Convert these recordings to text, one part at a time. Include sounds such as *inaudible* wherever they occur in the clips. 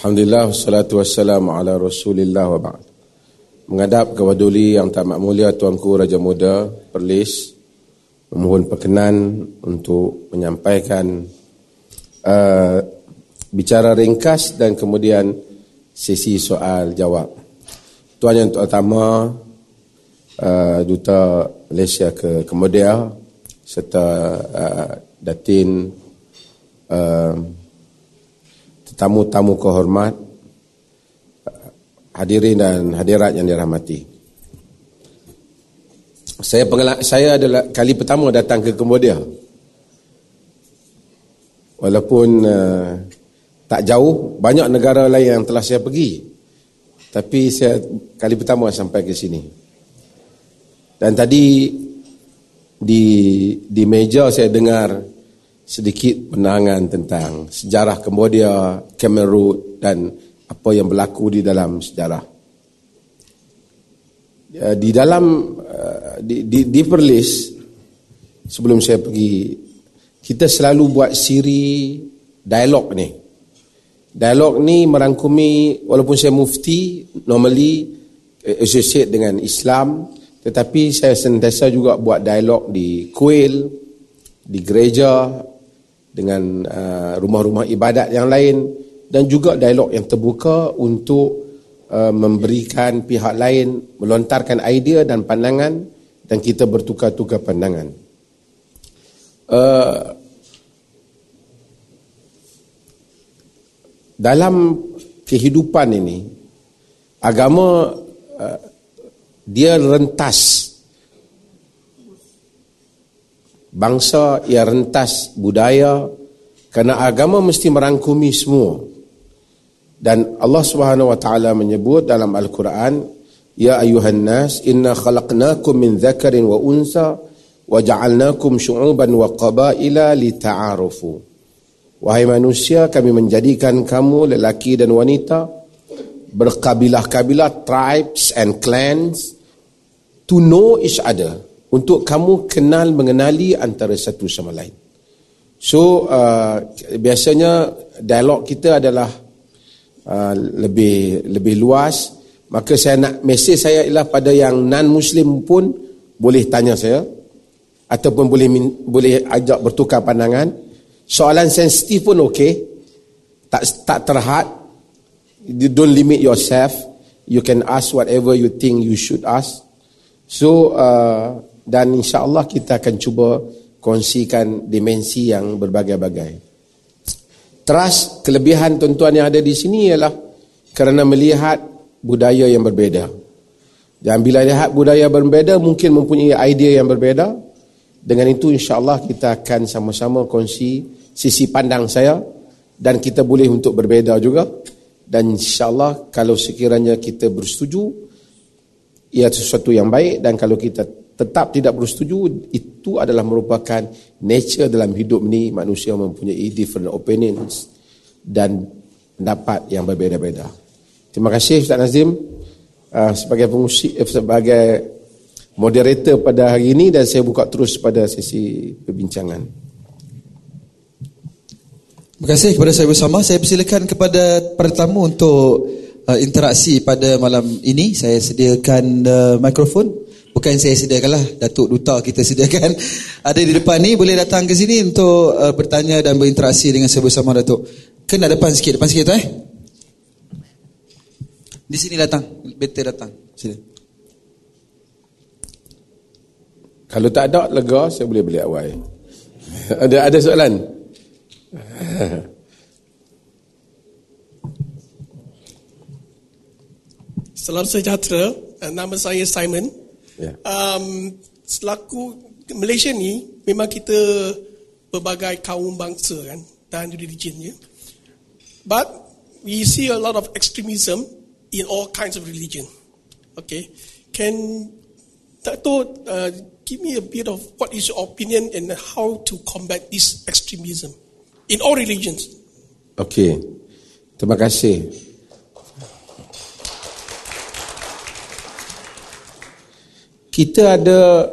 Alhamdulillah wassalatu wassalamu ala Rasulillah wa ba'd. Menghadap ke waduli yang tak mulia tuanku Raja Muda Perlis memohon perkenan untuk menyampaikan uh, bicara ringkas dan kemudian sesi soal jawab. Tuan yang terutama uh, Duta Malaysia ke Kemudia serta uh, Datin uh, tetamu-tamu kehormat hadirin dan hadirat yang dirahmati. Saya pengala- saya adalah kali pertama datang ke Cambodia. Walaupun uh, tak jauh, banyak negara lain yang telah saya pergi. Tapi saya kali pertama sampai ke sini. Dan tadi di di meja saya dengar sedikit penerangan tentang sejarah Cambodia, Cameroon dan apa yang berlaku di dalam sejarah. Uh, Di dalam uh, di, di, di Perlis sebelum saya pergi kita selalu buat siri dialog ni. Dialog ni merangkumi walaupun saya mufti normally eh, associate dengan Islam tetapi saya sentiasa juga buat dialog di kuil, di gereja dengan uh, rumah-rumah ibadat yang lain dan juga dialog yang terbuka untuk uh, memberikan pihak lain melontarkan idea dan pandangan dan kita bertukar-tukar pandangan. Uh, dalam kehidupan ini agama dia rentas bangsa ia rentas budaya kerana agama mesti merangkumi semua. Dan Allah Subhanahu wa taala menyebut dalam al-Quran ya ayuhan nas inna khalaqnakum min dzakarin wa unsa wa ja'alnakum syu'uban wa qabaila lita'arufu. Wahai manusia, kami menjadikan kamu lelaki dan wanita berkabilah-kabilah, tribes and clans to know each other untuk kamu kenal mengenali antara satu sama lain. So uh, biasanya dialog kita adalah uh, lebih lebih luas. Maka saya nak mesej saya ialah pada yang non muslim pun boleh tanya saya ataupun boleh boleh ajak bertukar pandangan. Soalan sensitif pun okey. Tak tak terhad. You don't limit yourself. You can ask whatever you think you should ask. So uh, dan insya-Allah kita akan cuba kongsikan dimensi yang berbagai-bagai. Trust kelebihan tuan-tuan yang ada di sini ialah kerana melihat budaya yang berbeza. Dan bila lihat budaya berbeza mungkin mempunyai idea yang berbeza. Dengan itu insya-Allah kita akan sama-sama kongsi sisi pandang saya dan kita boleh untuk berbeza juga dan insyaallah kalau sekiranya kita bersetuju ia sesuatu yang baik dan kalau kita tetap tidak bersetuju itu adalah merupakan nature dalam hidup ni manusia mempunyai different opinions dan pendapat yang berbeza-beza. Terima kasih Ustaz Nazim uh, sebagai pengusi uh, sebagai moderator pada hari ini dan saya buka terus pada sesi perbincangan. Terima kasih kepada saya bersama. Saya persilakan kepada para tetamu untuk uh, interaksi pada malam ini. Saya sediakan uh, mikrofon. Bukan saya sediakanlah, Datuk Duta kita sediakan. *laughs* Ada di depan ni, boleh datang ke sini untuk uh, bertanya dan berinteraksi dengan saya bersama Datuk. Kena depan sikit, depan sikit tu eh. Di sini datang, better datang. Sini. Kalau tak ada lega, saya boleh beli awal. *laughs* ada ada soalan? *laughs* Salam sejahtera, nama saya Simon. Ya. Um, selaku Malaysia ni memang kita berbagai kaum bangsa kan dan religion ya. But we see a lot of extremism in all kinds of religion. Okay, can Dato uh, give me a bit of what is your opinion and how to combat this extremism in all religions? Okey. Terima kasih. Kita ada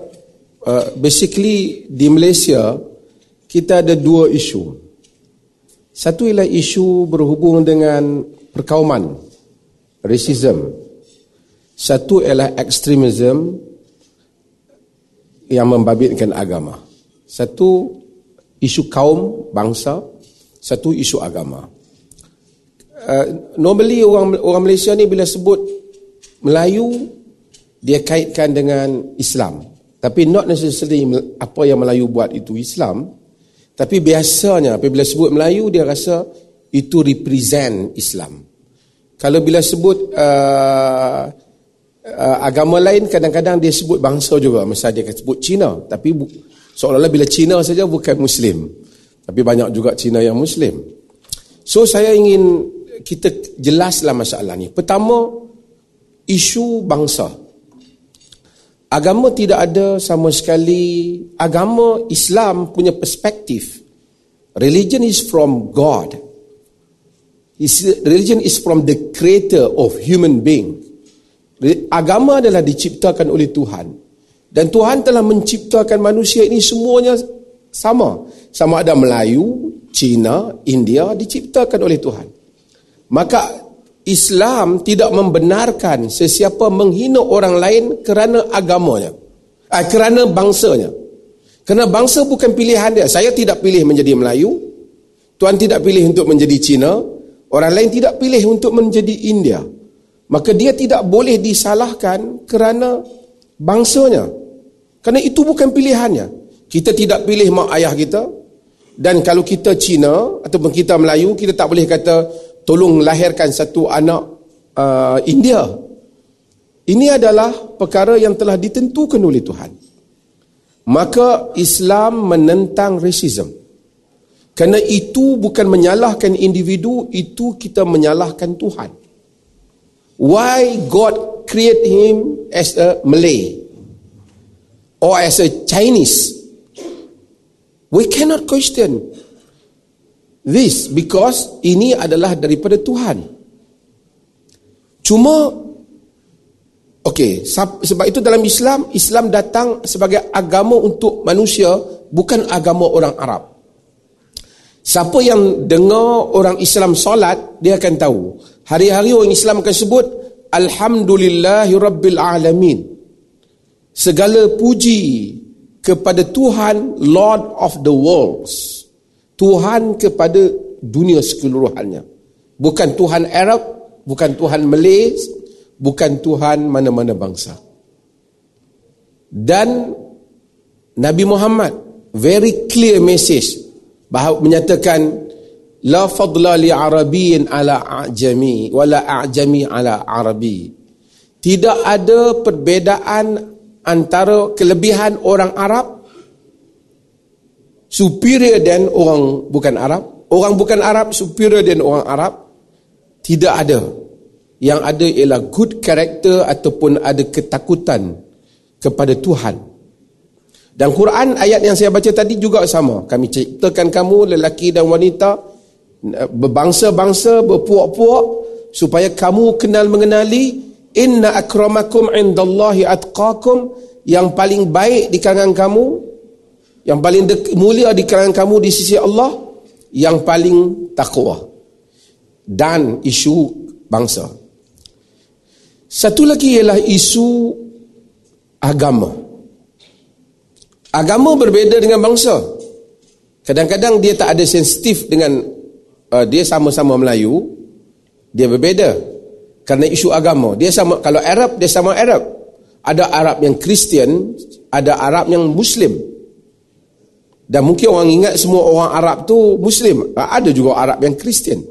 uh, basically di Malaysia kita ada dua isu. Satu ialah isu berhubung dengan perkauman, racism. Satu ialah ekstremism yang membabitkan agama. Satu isu kaum, bangsa, satu isu agama. Uh, normally orang orang Malaysia ni bila sebut Melayu dia kaitkan dengan Islam. Tapi not necessarily apa yang Melayu buat itu Islam. Tapi biasanya apabila sebut Melayu dia rasa itu represent Islam. Kalau bila sebut uh, uh, agama lain kadang-kadang dia sebut bangsa juga. Misalnya dia sebut Cina. Tapi seolah-olah bila Cina saja bukan Muslim. Tapi banyak juga Cina yang Muslim. So saya ingin kita jelaslah masalah ni. Pertama, isu bangsa. Agama tidak ada sama sekali agama Islam punya perspektif. Religion is from God. Religion is from the creator of human being. Agama adalah diciptakan oleh Tuhan. Dan Tuhan telah menciptakan manusia ini semuanya sama. Sama ada Melayu, Cina, India diciptakan oleh Tuhan. Maka Islam tidak membenarkan sesiapa menghina orang lain kerana agamanya. Eh, kerana bangsanya. Kerana bangsa bukan pilihan dia. Saya tidak pilih menjadi Melayu. Tuan tidak pilih untuk menjadi Cina. Orang lain tidak pilih untuk menjadi India. Maka dia tidak boleh disalahkan kerana bangsanya. Kerana itu bukan pilihannya. Kita tidak pilih mak ayah kita. Dan kalau kita Cina ataupun kita Melayu, kita tak boleh kata tolong lahirkan satu anak uh, India. Ini adalah perkara yang telah ditentukan oleh Tuhan. Maka Islam menentang racism. Kerana itu bukan menyalahkan individu, itu kita menyalahkan Tuhan. Why God create him as a Malay or as a Chinese? We cannot question this because ini adalah daripada Tuhan. Cuma okey, sebab itu dalam Islam, Islam datang sebagai agama untuk manusia, bukan agama orang Arab. Siapa yang dengar orang Islam solat, dia akan tahu. Hari-hari orang Islam akan sebut Alhamdulillahirabbil alamin. Segala puji kepada Tuhan Lord of the worlds. Tuhan kepada dunia sekeluruhannya. Bukan Tuhan Arab, bukan Tuhan Malay, bukan Tuhan mana-mana bangsa. Dan Nabi Muhammad very clear message bahawa menyatakan la fadla li arabiyyin ala ajami wala ajami ala arabi. Tidak ada perbezaan antara kelebihan orang Arab superior dan orang bukan Arab. Orang bukan Arab superior dan orang Arab. Tidak ada. Yang ada ialah good character ataupun ada ketakutan kepada Tuhan. Dan Quran ayat yang saya baca tadi juga sama. Kami ciptakan kamu lelaki dan wanita berbangsa-bangsa, berpuak-puak supaya kamu kenal mengenali inna akramakum indallahi atqakum yang paling baik di kalangan kamu yang paling mulia di kalangan kamu di sisi Allah yang paling takwa. Dan isu bangsa. Satu lagi ialah isu agama. Agama berbeza dengan bangsa. Kadang-kadang dia tak ada sensitif dengan uh, dia sama-sama Melayu dia berbeza. Kerana isu agama dia sama kalau Arab dia sama Arab. Ada Arab yang Kristian ada Arab yang Muslim dan mungkin orang ingat semua orang Arab tu Muslim. Ada juga Arab yang Kristian.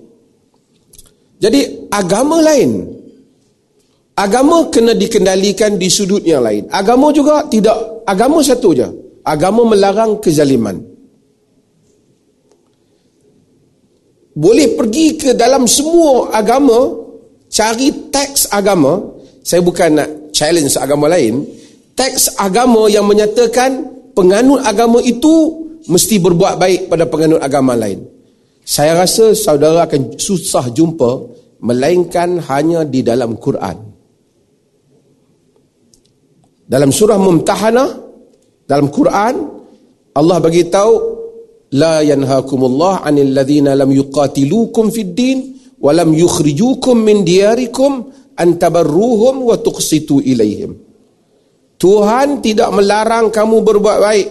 Jadi agama lain. Agama kena dikendalikan di sudut yang lain. Agama juga tidak. Agama satu je. Agama melarang kezaliman. Boleh pergi ke dalam semua agama. Cari teks agama. Saya bukan nak challenge agama lain. Teks agama yang menyatakan penganut agama itu mesti berbuat baik pada penganut agama lain. Saya rasa saudara akan susah jumpa melainkan hanya di dalam Quran. Dalam surah Mumtahanah dalam Quran Allah bagi tahu la yanhaakumullah 'anil ladzina lam yuqatilukum fid din walam yukhrijukum min diyarikum an tabarruhum wa tuqsitu ilaihim. Tuhan tidak melarang kamu berbuat baik.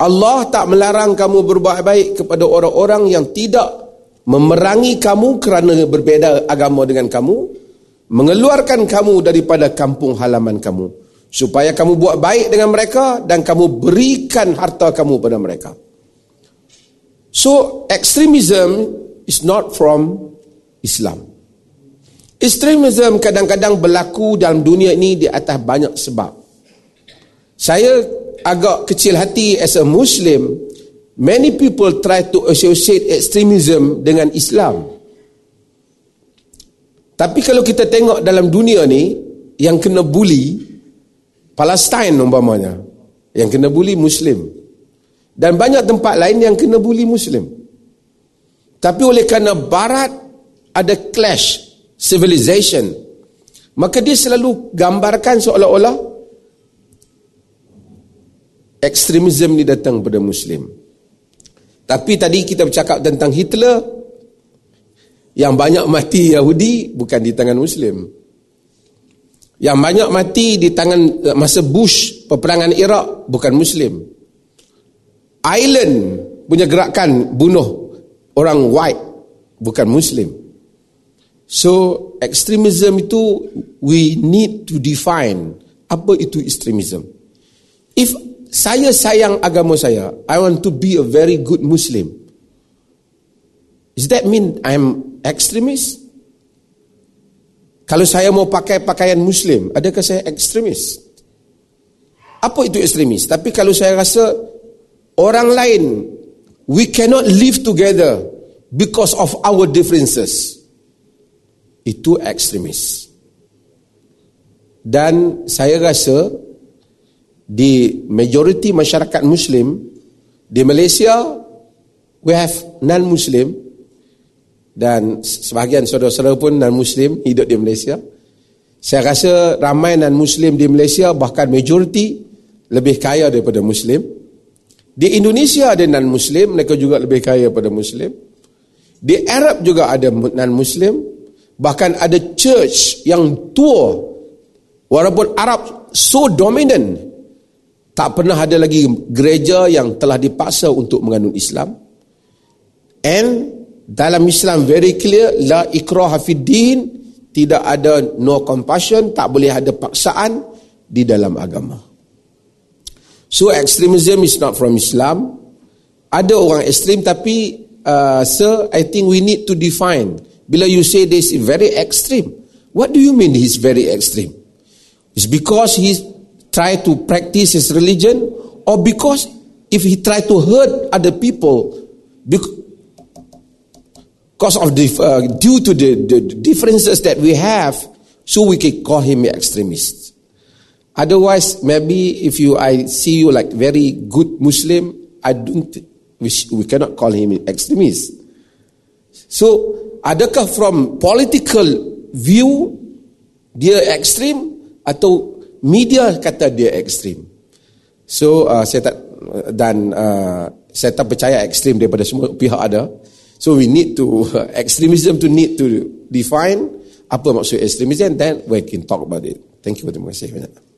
Allah tak melarang kamu berbuat baik kepada orang-orang yang tidak memerangi kamu kerana berbeza agama dengan kamu, mengeluarkan kamu daripada kampung halaman kamu supaya kamu buat baik dengan mereka dan kamu berikan harta kamu pada mereka. So extremism is not from Islam. Extremism kadang-kadang berlaku dalam dunia ini di atas banyak sebab. Saya agak kecil hati as a Muslim, many people try to associate extremism dengan Islam. Tapi kalau kita tengok dalam dunia ni, yang kena bully, Palestine umpamanya, yang kena bully Muslim. Dan banyak tempat lain yang kena bully Muslim. Tapi oleh kerana Barat ada clash civilization, maka dia selalu gambarkan seolah-olah ekstremisme ni datang pada Muslim. Tapi tadi kita bercakap tentang Hitler, yang banyak mati Yahudi bukan di tangan Muslim. Yang banyak mati di tangan eh, masa Bush, peperangan Iraq, bukan Muslim. Island punya gerakan bunuh orang white, bukan Muslim. So, extremism itu, we need to define apa itu extremism. If saya sayang agama saya. I want to be a very good Muslim. Does that mean I'm extremist? Kalau saya mau pakai pakaian Muslim, adakah saya ekstremis? Apa itu ekstremis? Tapi kalau saya rasa orang lain, we cannot live together because of our differences. Itu ekstremis. Dan saya rasa di majoriti masyarakat muslim di Malaysia we have non muslim dan sebahagian saudara-saudara pun non muslim hidup di Malaysia. Saya rasa ramai non muslim di Malaysia bahkan majoriti lebih kaya daripada muslim. Di Indonesia ada non muslim mereka juga lebih kaya daripada muslim. Di Arab juga ada non muslim bahkan ada church yang tua. Walaupun Arab so dominant tak pernah ada lagi gereja yang telah dipaksa untuk mengandung Islam. And dalam Islam very clear la ikraha fid din tidak ada no compassion, tak boleh ada paksaan di dalam agama. So extremism is not from Islam. Ada orang ekstrem tapi uh, sir I think we need to define bila you say this is very extreme. What do you mean he's very extreme? It's because he's try to practice his religion or because if he try to hurt other people because of the uh, due to the, the differences that we have so we can call him extremist. Otherwise maybe if you i see you like very good muslim i don't we, we cannot call him extremist. So adakah from political view dia extreme atau media kata dia ekstrim. So uh, saya tak dan uh, saya tak percaya ekstrim daripada semua pihak ada. So we need to uh, *laughs* extremism to need to define apa maksud extremism then we can talk about it. Thank you kasih banyak.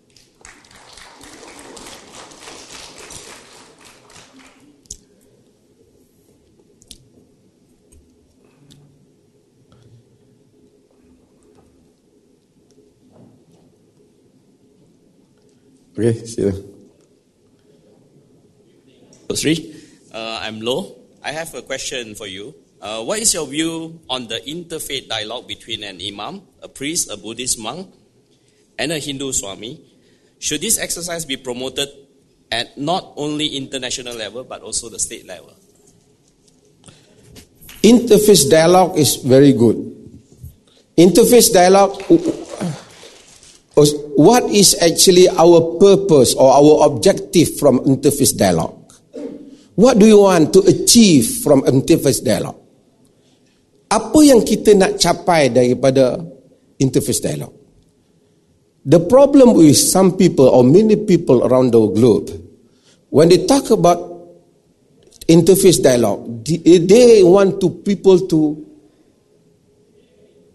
Okay, sila. Sri, uh, I'm Lo. I have a question for you. Uh, what is your view on the interfaith dialogue between an imam, a priest, a Buddhist monk, and a Hindu swami? Should this exercise be promoted at not only international level but also the state level? Interfaith dialogue is very good. Interfaith dialogue what is actually our purpose or our objective from interfaith dialogue? What do you want to achieve from interfaith dialogue? Apa yang kita nak capai daripada interfaith dialogue? The problem with some people or many people around the globe, when they talk about interfaith dialogue, they want to people to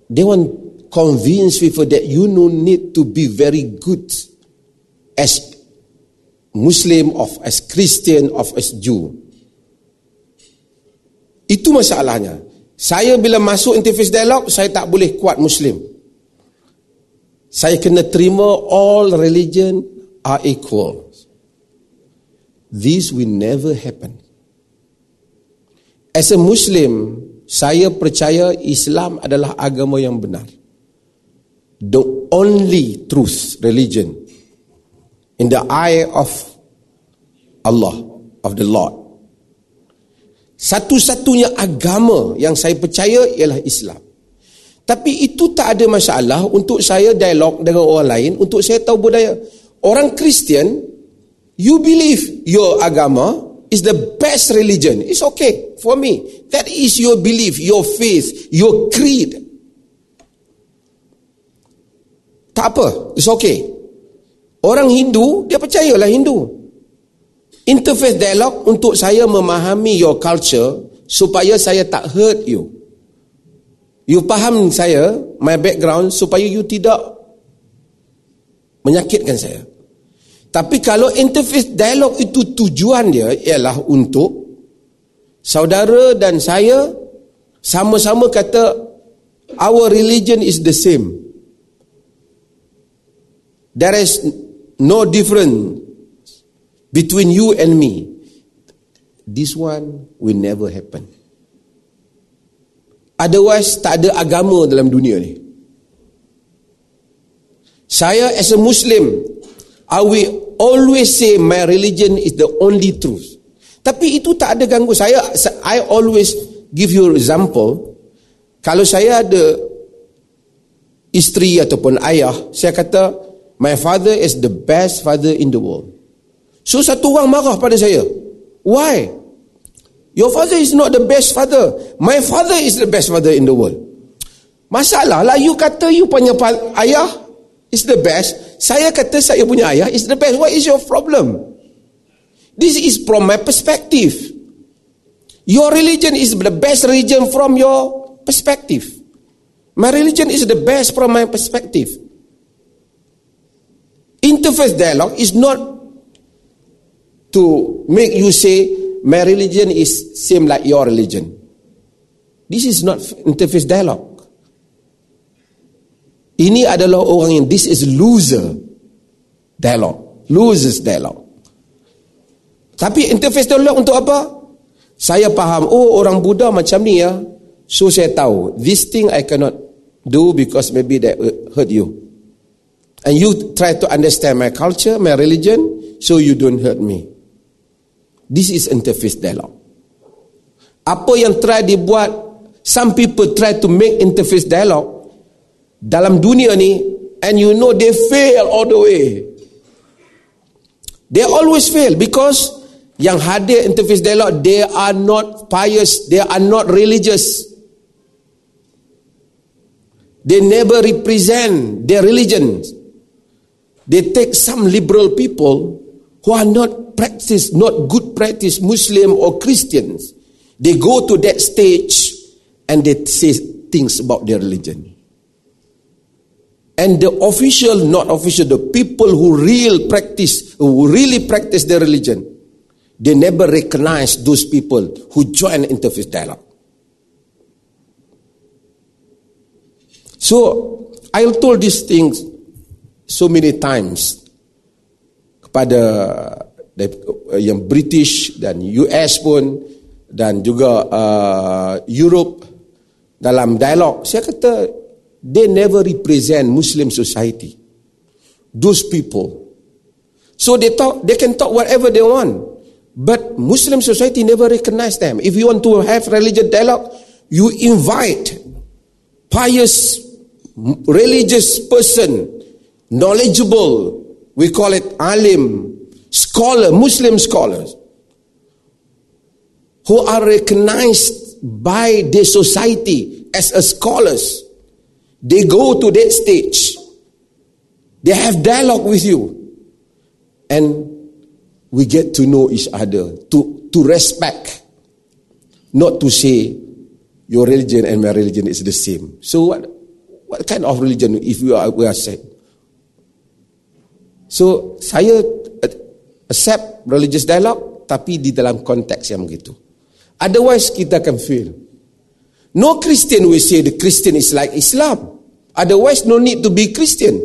they want convince people that you no need to be very good as Muslim of as Christian of as Jew. Itu masalahnya. Saya bila masuk interface dialog, saya tak boleh kuat Muslim. Saya kena terima all religion are equal. This will never happen. As a Muslim, saya percaya Islam adalah agama yang benar. The only truth religion in the eye of Allah, of the Lord. Satu-satunya agama yang saya percaya ialah Islam. Tapi itu tak ada masalah untuk saya dialog dengan orang lain, untuk saya tahu budaya. Orang Kristian, you believe your agama is the best religion. It's okay for me. That is your belief, your faith, your creed. Tak apa, it's okay. Orang Hindu, dia percayalah Hindu interface dialog untuk saya memahami your culture supaya saya tak hurt you. You faham saya, my background supaya you tidak menyakitkan saya. Tapi kalau interface dialog itu tujuan dia ialah untuk saudara dan saya sama-sama kata our religion is the same. There is no difference between you and me, this one will never happen. Otherwise, tak ada agama dalam dunia ni. Saya as a Muslim, I will always say my religion is the only truth. Tapi itu tak ada ganggu saya. I always give you example. Kalau saya ada isteri ataupun ayah, saya kata, my father is the best father in the world. So satu orang marah pada saya. Why? Your father is not the best father. My father is the best father in the world. Masalah lah you kata you punya ayah is the best. Saya kata saya punya ayah is the best. What is your problem? This is from my perspective. Your religion is the best religion from your perspective. My religion is the best from my perspective. Interfaith dialogue is not to make you say my religion is same like your religion. This is not interface dialogue. Ini adalah orang yang this is loser dialogue. Losers dialogue. Tapi interface dialogue untuk apa? Saya faham, oh orang Buddha macam ni ya. So saya tahu, this thing I cannot do because maybe that hurt you. And you try to understand my culture, my religion, so you don't hurt me. This is interface dialogue. Apa yang try dibuat, some people try to make interface dialogue dalam dunia ni, and you know they fail all the way. They always fail because yang hadir interface dialogue, they are not pious, they are not religious. They never represent their religions. They take some liberal people who are not practice, not good practice Muslim or Christians, they go to that stage and they say things about their religion. And the official, not official, the people who real practice, who really practice their religion, they never recognize those people who join interfaith dialogue. So I told these things so many times kepada yang British dan US pun dan juga uh, Europe dalam dialog saya kata they never represent Muslim society. Those people. So they talk they can talk whatever they want but Muslim society never recognize them. If you want to have religious dialogue you invite pious religious person knowledgeable we call it alim, scholar, Muslim scholars, who are recognized by the society as a scholars. They go to that stage. They have dialogue with you. And we get to know each other, to, to respect, not to say your religion and my religion is the same. So what, what kind of religion if we are, we are saved? So saya accept religious dialogue tapi di dalam konteks yang begitu. Otherwise kita akan feel. No Christian will say the Christian is like Islam. Otherwise no need to be Christian.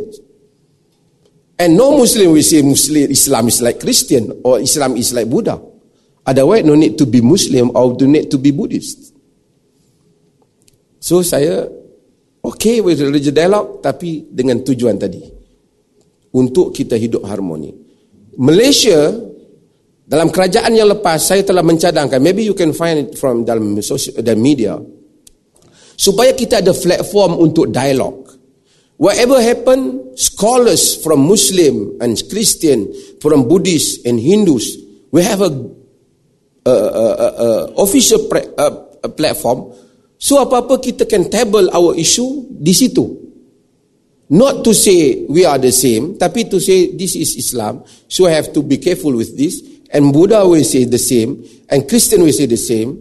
And no Muslim will say Muslim Islam is like Christian or Islam is like Buddha. Otherwise no need to be Muslim or do need to be Buddhist. So saya okay with religious dialogue tapi dengan tujuan tadi untuk kita hidup harmoni. Malaysia dalam kerajaan yang lepas saya telah mencadangkan maybe you can find it from dalam dalam media supaya kita ada platform untuk dialog. Whatever happen, scholars from Muslim and Christian, from Buddhist and Hindus, we have a, a, a, a, a official pre, a, a platform. So apa-apa kita can table our issue di situ. Not to say we are the same, tapi to say this is Islam, so I have to be careful with this. And Buddha will say the same, and Christian will say the same.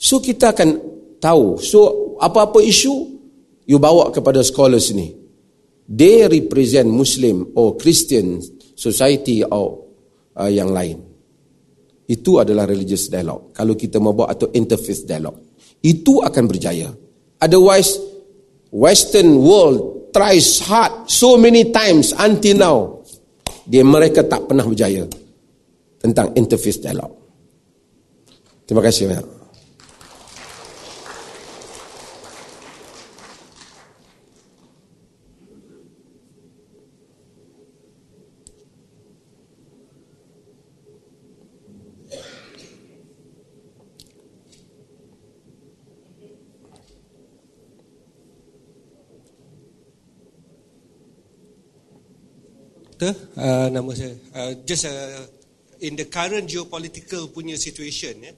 So kita akan tahu. So apa-apa isu, you bawa kepada scholars ni. They represent Muslim or Christian society or uh, yang lain. Itu adalah religious dialogue. Kalau kita mau buat atau interfaith dialogue. Itu akan berjaya. Otherwise, Western world tries hard so many times until now dia mereka tak pernah berjaya tentang interface dialog. Terima kasih banyak. Doktor, uh, nama saya. Uh, just uh, in the current geopolitical punya situation, yeah,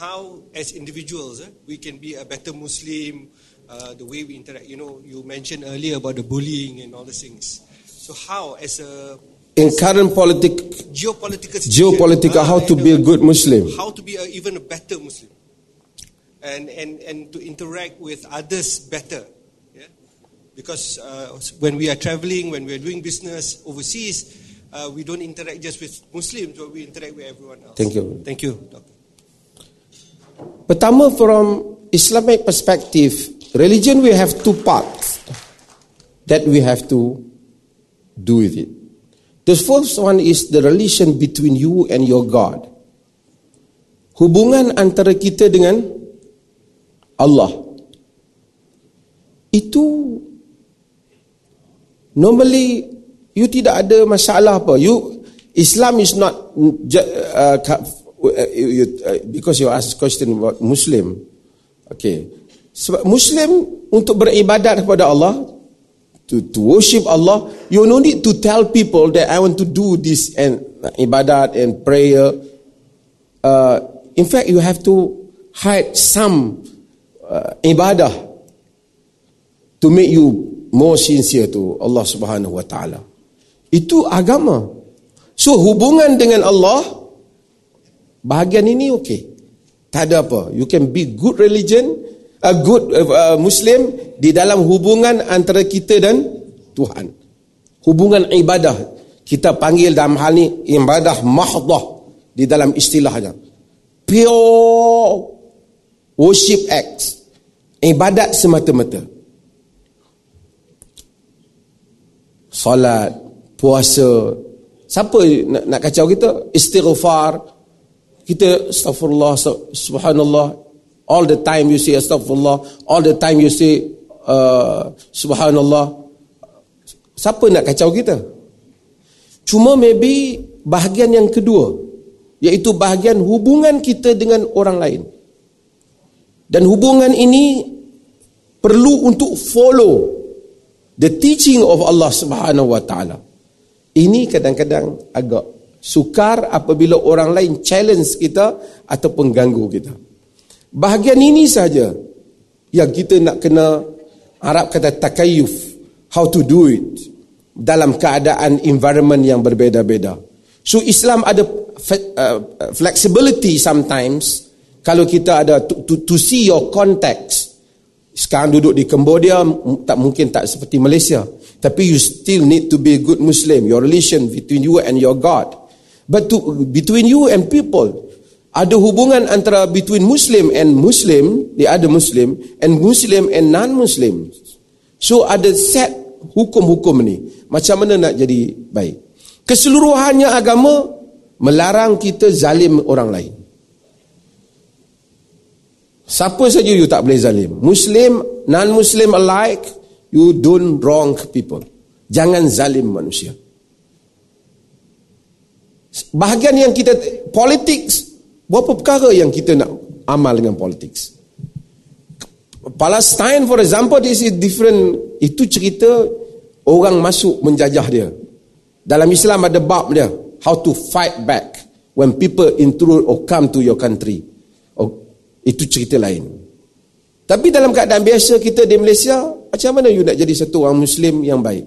how as individuals uh, we can be a better Muslim, uh, the way we interact. You know, you mentioned earlier about the bullying and all these things. So how as a in current politic geopolitical geopolitical uh, how to be a good Muslim, how to be a, even a better Muslim, and and and to interact with others better because uh, when we are traveling, when we are doing business overseas, uh, we don't interact just with Muslims, but we interact with everyone else. Thank you. Thank you, Doctor. Pertama, from Islamic perspective, religion we have two parts that we have to do with it. The first one is the relation between you and your God. Hubungan antara kita dengan Allah. Itu Normally you tidak ada masalah apa. You Islam is not uh, uh, you, uh, because you ask question about Muslim. Okay. Sebab Muslim untuk beribadat kepada Allah to, to worship Allah, you no need to tell people that I want to do this and ibadat and prayer. Uh, in fact, you have to hide some uh, ibadah to make you more sincere to Allah Subhanahu wa taala. Itu agama. So hubungan dengan Allah bahagian ini okey. Tak ada apa. You can be good religion, a good uh, Muslim di dalam hubungan antara kita dan Tuhan. Hubungan ibadah. Kita panggil dalam hal ni ibadah mahdah di dalam istilahnya. Pure worship acts. Ibadat semata-mata. Solat, puasa. Siapa nak, nak kacau kita? Istighfar. Kita astagfirullah, subhanallah. All the time you say astagfirullah. All the time you say uh, subhanallah. Siapa nak kacau kita? Cuma maybe bahagian yang kedua. Iaitu bahagian hubungan kita dengan orang lain. Dan hubungan ini perlu untuk follow the teaching of Allah Subhanahu wa taala. Ini kadang-kadang agak sukar apabila orang lain challenge kita ataupun ganggu kita. Bahagian ini saja yang kita nak kena Arab kata takayuf how to do it dalam keadaan environment yang berbeza-beza. So Islam ada uh, flexibility sometimes kalau kita ada to, to, to see your context sekarang duduk di Cambodia tak mungkin tak seperti Malaysia. Tapi you still need to be a good Muslim. Your relation between you and your God. But to, between you and people. Ada hubungan antara between Muslim and Muslim the other Muslim and Muslim and non-Muslim. So ada set hukum-hukum ni. Macam mana nak jadi baik? Keseluruhannya agama melarang kita zalim orang lain Siapa saja you tak boleh zalim. Muslim, non-Muslim alike, you don't wrong people. Jangan zalim manusia. Bahagian yang kita, politics, berapa perkara yang kita nak amal dengan politics. Palestine for example, this is different. Itu cerita orang masuk menjajah dia. Dalam Islam ada bab dia. How to fight back when people intrude or come to your country. Itu cerita lain. Tapi dalam keadaan biasa kita di Malaysia, macam mana you nak jadi satu orang Muslim yang baik?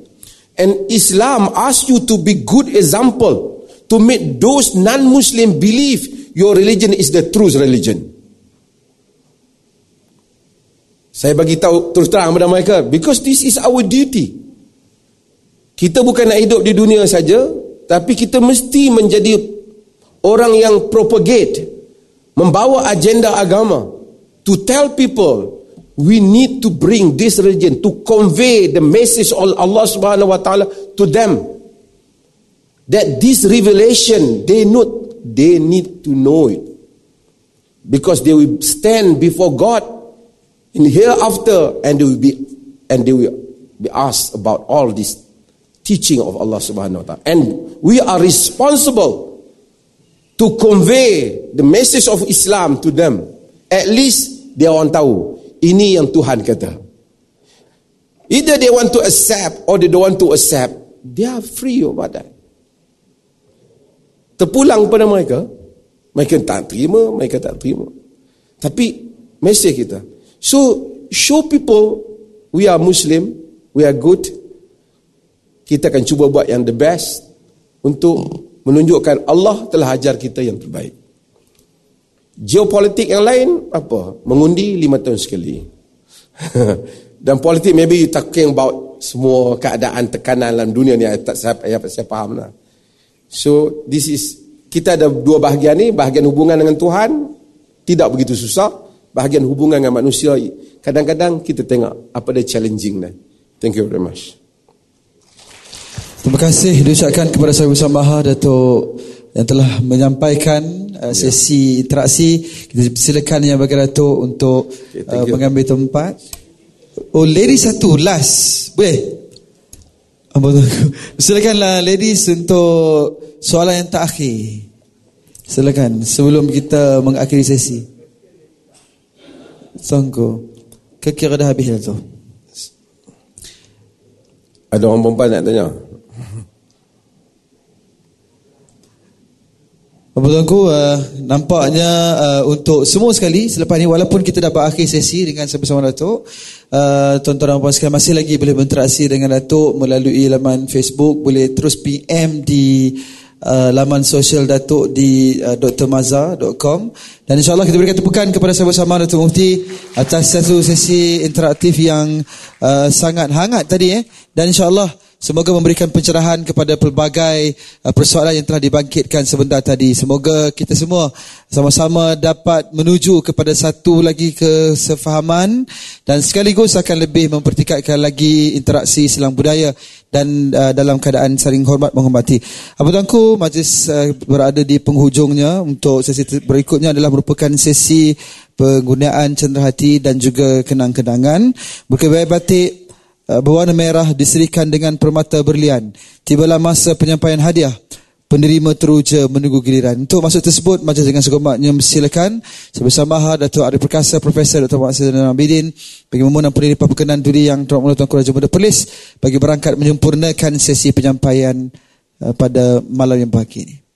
And Islam ask you to be good example to make those non-Muslim believe your religion is the true religion. Saya bagi tahu terus terang kepada mereka because this is our duty. Kita bukan nak hidup di dunia saja, tapi kita mesti menjadi orang yang propagate membawa agenda agama to tell people we need to bring this religion to convey the message of Allah Subhanahu wa taala to them. That this revelation they not they need to know it. Because they will stand before God in hereafter and they will be and they will be asked about all this teaching of Allah Subhanahu wa taala. And we are responsible to convey the message of Islam to them. At least dia orang tahu ini yang Tuhan kata. Either they want to accept or they don't want to accept, they are free about that. Terpulang pada mereka, mereka tak terima, mereka tak terima. Tapi message kita. So show people we are Muslim, we are good. Kita akan cuba buat yang the best untuk menunjukkan Allah telah ajar kita yang terbaik. Geopolitik yang lain apa? Mengundi lima tahun sekali. *laughs* Dan politik maybe you talking about semua keadaan tekanan dalam dunia ni tak saya, saya, saya faham lah. So this is kita ada dua bahagian ni, bahagian hubungan dengan Tuhan tidak begitu susah, bahagian hubungan dengan manusia kadang-kadang kita tengok apa dia challenging lah. Thank you very much. Terima kasih diucapkan kepada saya bersama Datuk yang telah menyampaikan uh, sesi ya. interaksi. Kita silakan yang bagi Datuk untuk okay, uh, mengambil tempat. Oh, ladies satu, last. Boleh? *laughs* Silakanlah ladies untuk soalan yang tak akhir. Silakan sebelum kita mengakhiri sesi. Sangko. Kekira dah habis dah tu. Ada orang perempuan nak tanya? Tuanku uh, nampaknya uh, untuk semua sekali selepas ini walaupun kita dapat akhir sesi dengan sama-sama Datuk uh, tuan-tuan dan puan sekalian masih lagi boleh berinteraksi dengan Datuk melalui laman Facebook. Boleh terus PM di uh, laman sosial Datuk di uh, drmaza.com dan insyaAllah kita berikan tepukan kepada sama-sama Datuk Mufti atas satu sesi interaktif yang uh, sangat hangat tadi eh. Dan insyaAllah Semoga memberikan pencerahan kepada pelbagai uh, persoalan yang telah dibangkitkan sebentar tadi. Semoga kita semua sama-sama dapat menuju kepada satu lagi kesefahaman dan sekaligus akan lebih mempertikatkan lagi interaksi selang budaya dan uh, dalam keadaan saling hormat menghormati. Apa tuanku, majlis uh, berada di penghujungnya untuk sesi berikutnya adalah merupakan sesi penggunaan cenderahati dan juga kenang-kenangan. Berkebaik batik berwarna merah diserikan dengan permata berlian. Tibalah masa penyampaian hadiah. Penerima teruja menunggu giliran. Untuk masuk tersebut, majlis dengan segomaknya silakan. Sebesar Maha, Datuk Arif Perkasa, Profesor Dr. Muhammad Sayyidina Abidin, bagi memohon penerimaan berkenan duri yang Tuan Mulut Tuan Kuraja Muda Perlis, bagi berangkat menyempurnakan sesi penyampaian uh, pada malam yang pagi ini.